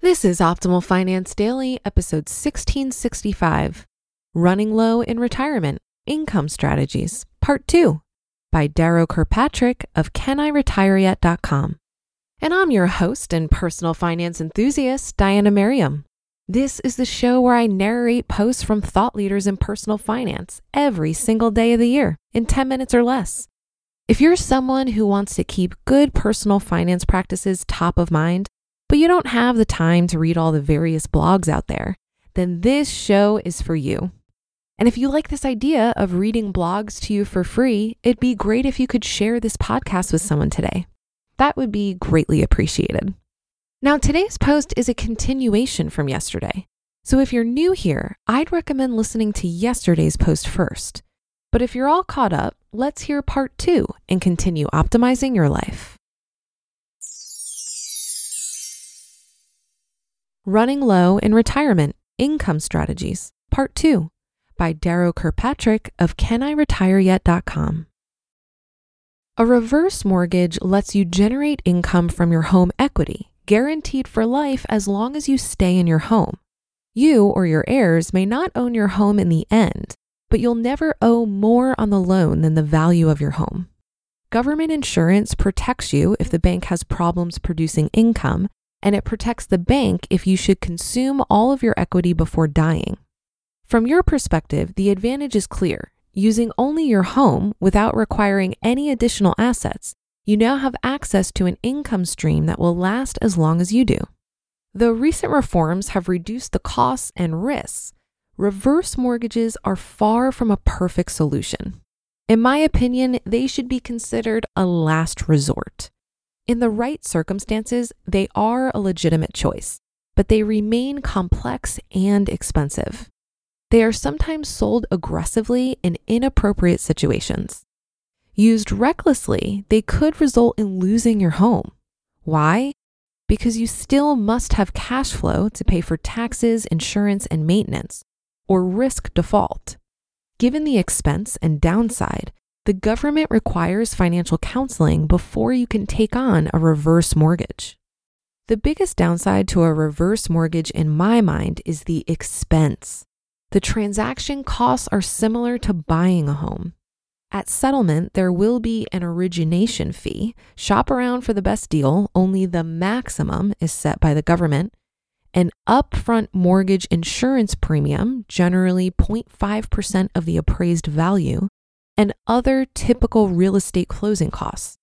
This is Optimal Finance Daily, episode 1665 Running Low in Retirement Income Strategies, Part 2 by Darrow Kirkpatrick of CanIRetireYet.com. And I'm your host and personal finance enthusiast, Diana Merriam. This is the show where I narrate posts from thought leaders in personal finance every single day of the year in 10 minutes or less. If you're someone who wants to keep good personal finance practices top of mind, but you don't have the time to read all the various blogs out there, then this show is for you. And if you like this idea of reading blogs to you for free, it'd be great if you could share this podcast with someone today. That would be greatly appreciated. Now, today's post is a continuation from yesterday. So if you're new here, I'd recommend listening to yesterday's post first. But if you're all caught up, let's hear part two and continue optimizing your life. Running Low in Retirement Income Strategies, Part 2 by Darrow Kirkpatrick of CanIRetireYet.com. A reverse mortgage lets you generate income from your home equity, guaranteed for life as long as you stay in your home. You or your heirs may not own your home in the end, but you'll never owe more on the loan than the value of your home. Government insurance protects you if the bank has problems producing income and it protects the bank if you should consume all of your equity before dying. From your perspective, the advantage is clear. Using only your home without requiring any additional assets, you now have access to an income stream that will last as long as you do. Though recent reforms have reduced the costs and risks, reverse mortgages are far from a perfect solution. In my opinion, they should be considered a last resort. In the right circumstances, they are a legitimate choice, but they remain complex and expensive. They are sometimes sold aggressively in inappropriate situations. Used recklessly, they could result in losing your home. Why? Because you still must have cash flow to pay for taxes, insurance, and maintenance, or risk default. Given the expense and downside, the government requires financial counseling before you can take on a reverse mortgage. The biggest downside to a reverse mortgage, in my mind, is the expense. The transaction costs are similar to buying a home. At settlement, there will be an origination fee. Shop around for the best deal, only the maximum is set by the government. An upfront mortgage insurance premium, generally 0.5% of the appraised value, and other typical real estate closing costs.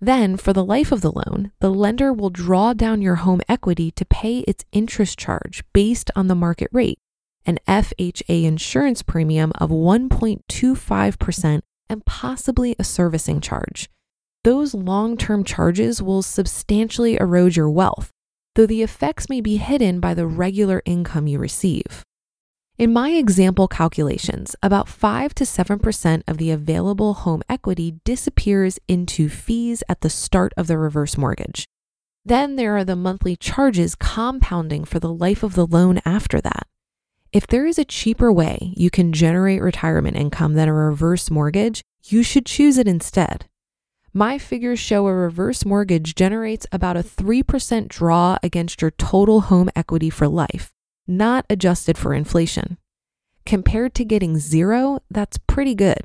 Then, for the life of the loan, the lender will draw down your home equity to pay its interest charge based on the market rate, an FHA insurance premium of 1.25%, and possibly a servicing charge. Those long term charges will substantially erode your wealth, though the effects may be hidden by the regular income you receive. In my example calculations, about 5 to 7% of the available home equity disappears into fees at the start of the reverse mortgage. Then there are the monthly charges compounding for the life of the loan after that. If there is a cheaper way you can generate retirement income than a reverse mortgage, you should choose it instead. My figures show a reverse mortgage generates about a 3% draw against your total home equity for life not adjusted for inflation. Compared to getting zero, that's pretty good.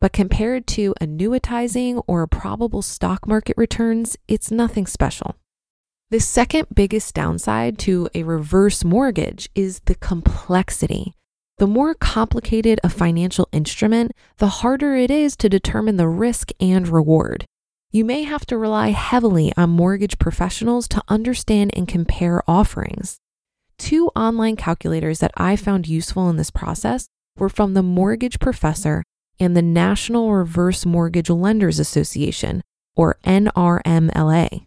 But compared to annuitizing or probable stock market returns, it's nothing special. The second biggest downside to a reverse mortgage is the complexity. The more complicated a financial instrument, the harder it is to determine the risk and reward. You may have to rely heavily on mortgage professionals to understand and compare offerings. Two online calculators that I found useful in this process were from the Mortgage Professor and the National Reverse Mortgage Lenders Association, or NRMLA.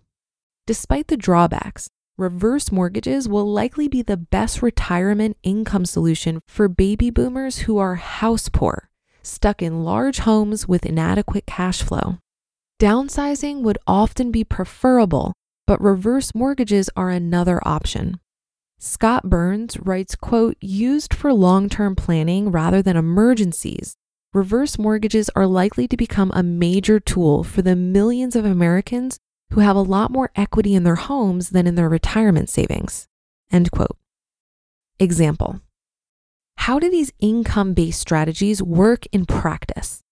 Despite the drawbacks, reverse mortgages will likely be the best retirement income solution for baby boomers who are house poor, stuck in large homes with inadequate cash flow. Downsizing would often be preferable, but reverse mortgages are another option. Scott Burns writes, quote, used for long-term planning rather than emergencies, reverse mortgages are likely to become a major tool for the millions of Americans who have a lot more equity in their homes than in their retirement savings. End quote. Example How do these income based strategies work in practice?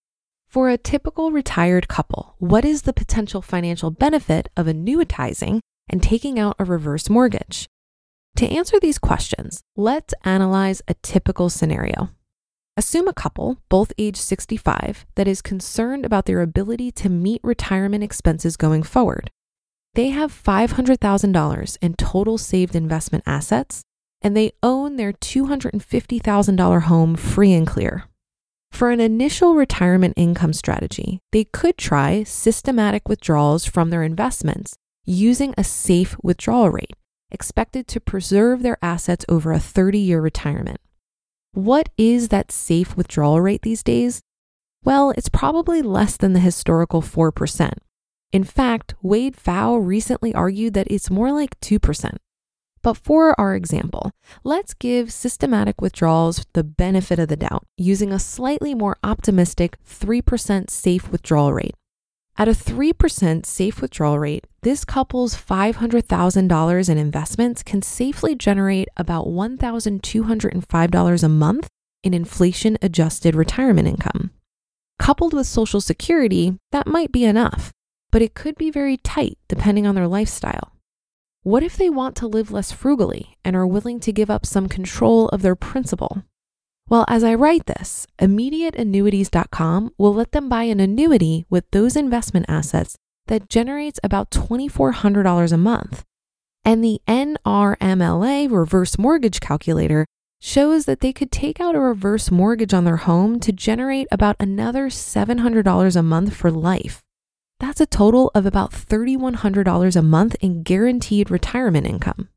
For a typical retired couple, what is the potential financial benefit of annuitizing and taking out a reverse mortgage? To answer these questions, let's analyze a typical scenario. Assume a couple, both age 65, that is concerned about their ability to meet retirement expenses going forward. They have $500,000 in total saved investment assets, and they own their $250,000 home free and clear. For an initial retirement income strategy, they could try systematic withdrawals from their investments using a safe withdrawal rate, expected to preserve their assets over a 30 year retirement. What is that safe withdrawal rate these days? Well, it's probably less than the historical 4%. In fact, Wade Pfau recently argued that it's more like 2%. But for our example, let's give systematic withdrawals the benefit of the doubt using a slightly more optimistic 3% safe withdrawal rate. At a 3% safe withdrawal rate, this couple's $500,000 in investments can safely generate about $1,205 a month in inflation adjusted retirement income. Coupled with Social Security, that might be enough, but it could be very tight depending on their lifestyle. What if they want to live less frugally and are willing to give up some control of their principal? Well, as I write this, immediateannuities.com will let them buy an annuity with those investment assets that generates about $2,400 a month. And the NRMLA reverse mortgage calculator shows that they could take out a reverse mortgage on their home to generate about another $700 a month for life. That's a total of about $3,100 a month in guaranteed retirement income.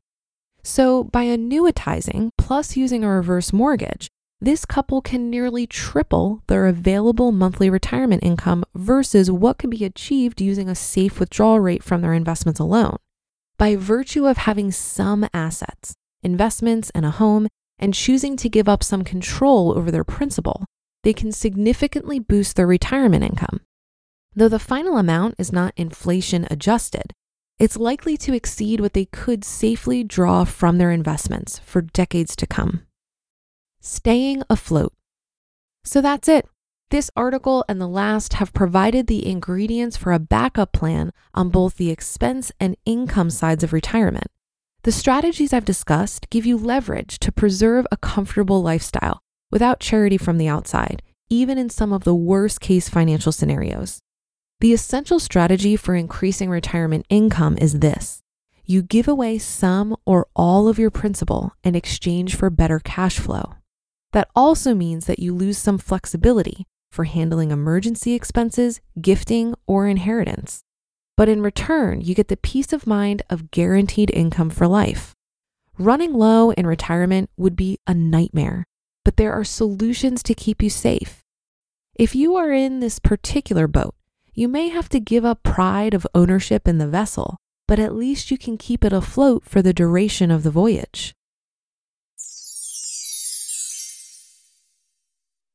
So, by annuitizing plus using a reverse mortgage, this couple can nearly triple their available monthly retirement income versus what could be achieved using a safe withdrawal rate from their investments alone. By virtue of having some assets, investments, and a home, and choosing to give up some control over their principal, they can significantly boost their retirement income. Though the final amount is not inflation adjusted, it's likely to exceed what they could safely draw from their investments for decades to come staying afloat. So that's it. This article and the last have provided the ingredients for a backup plan on both the expense and income sides of retirement. The strategies I've discussed give you leverage to preserve a comfortable lifestyle without charity from the outside, even in some of the worst case financial scenarios. The essential strategy for increasing retirement income is this you give away some or all of your principal in exchange for better cash flow. That also means that you lose some flexibility for handling emergency expenses, gifting, or inheritance. But in return, you get the peace of mind of guaranteed income for life. Running low in retirement would be a nightmare, but there are solutions to keep you safe. If you are in this particular boat, you may have to give up pride of ownership in the vessel, but at least you can keep it afloat for the duration of the voyage.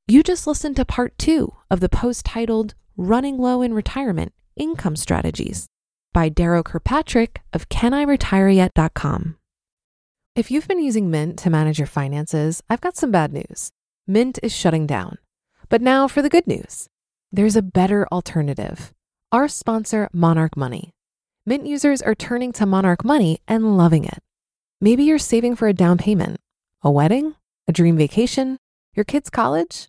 You just listened to part two of the post titled Running Low in Retirement Income Strategies by Darrow Kirkpatrick of CanIRetireYet.com. If you've been using Mint to manage your finances, I've got some bad news. Mint is shutting down. But now for the good news there's a better alternative. Our sponsor, Monarch Money. Mint users are turning to Monarch Money and loving it. Maybe you're saving for a down payment, a wedding, a dream vacation, your kids' college.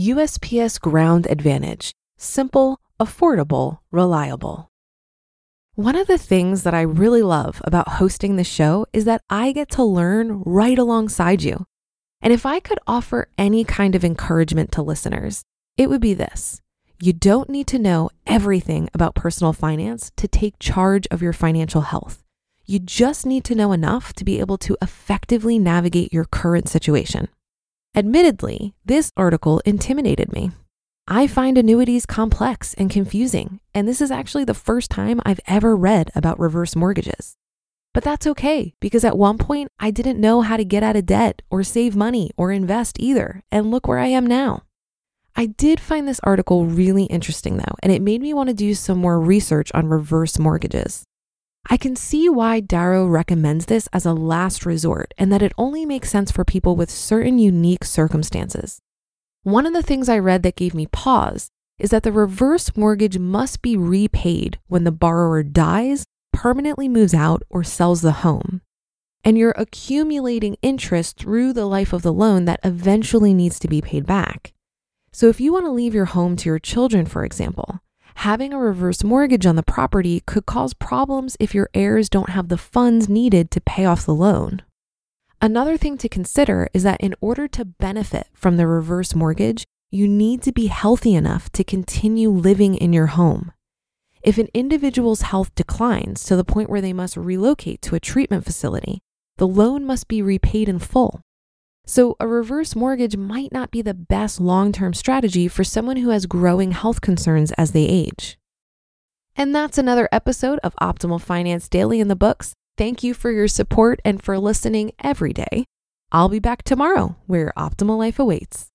USPS Ground Advantage. Simple, affordable, reliable. One of the things that I really love about hosting the show is that I get to learn right alongside you. And if I could offer any kind of encouragement to listeners, it would be this you don't need to know everything about personal finance to take charge of your financial health. You just need to know enough to be able to effectively navigate your current situation. Admittedly, this article intimidated me. I find annuities complex and confusing, and this is actually the first time I've ever read about reverse mortgages. But that's okay because at one point I didn't know how to get out of debt or save money or invest either, and look where I am now. I did find this article really interesting though, and it made me want to do some more research on reverse mortgages. I can see why Darrow recommends this as a last resort and that it only makes sense for people with certain unique circumstances. One of the things I read that gave me pause is that the reverse mortgage must be repaid when the borrower dies, permanently moves out, or sells the home. And you're accumulating interest through the life of the loan that eventually needs to be paid back. So, if you want to leave your home to your children, for example, having a reverse mortgage on the property could cause problems if your heirs don't have the funds needed to pay off the loan. Another thing to consider is that in order to benefit from the reverse mortgage, you need to be healthy enough to continue living in your home. If an individual's health declines to the point where they must relocate to a treatment facility, the loan must be repaid in full. So, a reverse mortgage might not be the best long term strategy for someone who has growing health concerns as they age. And that's another episode of Optimal Finance Daily in the books. Thank you for your support and for listening every day. I'll be back tomorrow where optimal life awaits.